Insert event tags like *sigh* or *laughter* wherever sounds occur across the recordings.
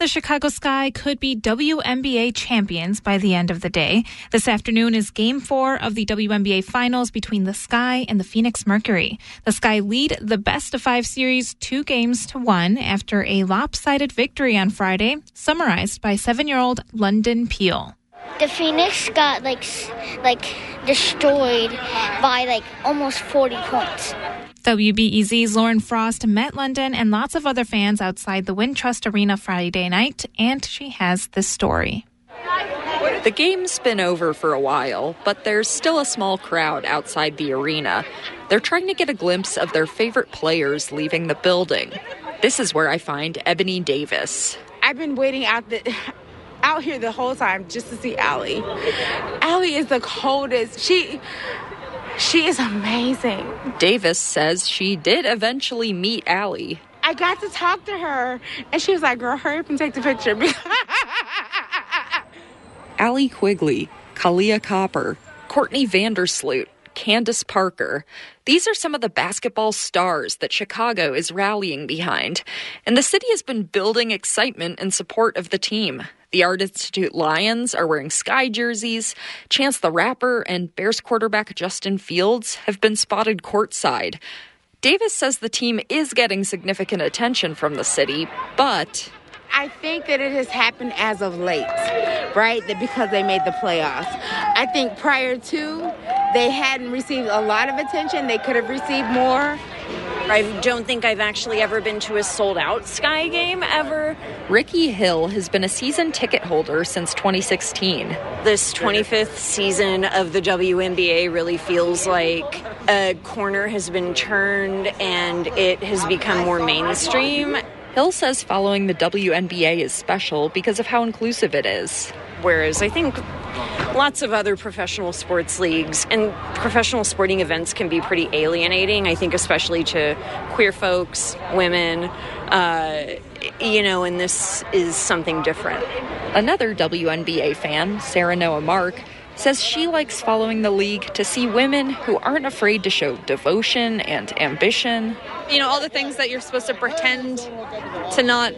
The Chicago Sky could be WNBA champions by the end of the day. This afternoon is game four of the WNBA finals between the Sky and the Phoenix Mercury. The Sky lead the best of five series two games to one after a lopsided victory on Friday, summarized by seven year old London Peel. The Phoenix got like like destroyed by like almost 40 points. WBEZ's Lauren Frost met London and lots of other fans outside the Wintrust Arena Friday night, and she has this story. The game's been over for a while, but there's still a small crowd outside the arena. They're trying to get a glimpse of their favorite players leaving the building. This is where I find Ebony Davis. I've been waiting out the out here the whole time just to see Allie. Allie is the coldest. She she is amazing. Davis says she did eventually meet Allie. I got to talk to her, and she was like, "Girl, hurry up and take the picture." *laughs* Allie Quigley, Kahleah Copper, Courtney Vandersloot, Candace Parker. These are some of the basketball stars that Chicago is rallying behind, and the city has been building excitement in support of the team. The Art Institute Lions are wearing Sky jerseys. Chance the Rapper and Bears quarterback Justin Fields have been spotted courtside. Davis says the team is getting significant attention from the city, but I think that it has happened as of late, right? That because they made the playoffs. I think prior to, they hadn't received a lot of attention. They could have received more. I don't think I've actually ever been to a sold out Sky game ever. Ricky Hill has been a season ticket holder since 2016. This 25th season of the WNBA really feels like a corner has been turned and it has become more mainstream. Hill says following the WNBA is special because of how inclusive it is. Whereas I think lots of other professional sports leagues and professional sporting events can be pretty alienating. I think, especially to queer folks, women, uh, you know, and this is something different. Another WNBA fan, Sarah Noah Mark, says she likes following the league to see women who aren't afraid to show devotion and ambition. You know, all the things that you're supposed to pretend to not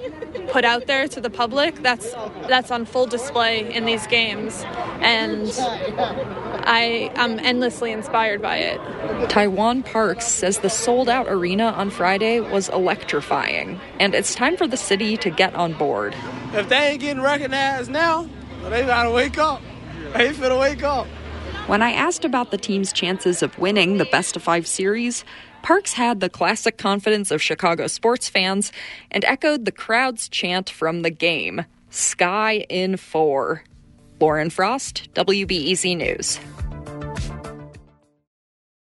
put out there to the public, that's that's on full display in these games. And I am endlessly inspired by it. Taiwan Parks says the sold out arena on Friday was electrifying, and it's time for the city to get on board. If they ain't getting recognized now, they gotta wake up. Wake up. When I asked about the team's chances of winning the best of five series, Parks had the classic confidence of Chicago sports fans and echoed the crowd's chant from the game Sky in four. Lauren Frost, WBEZ News.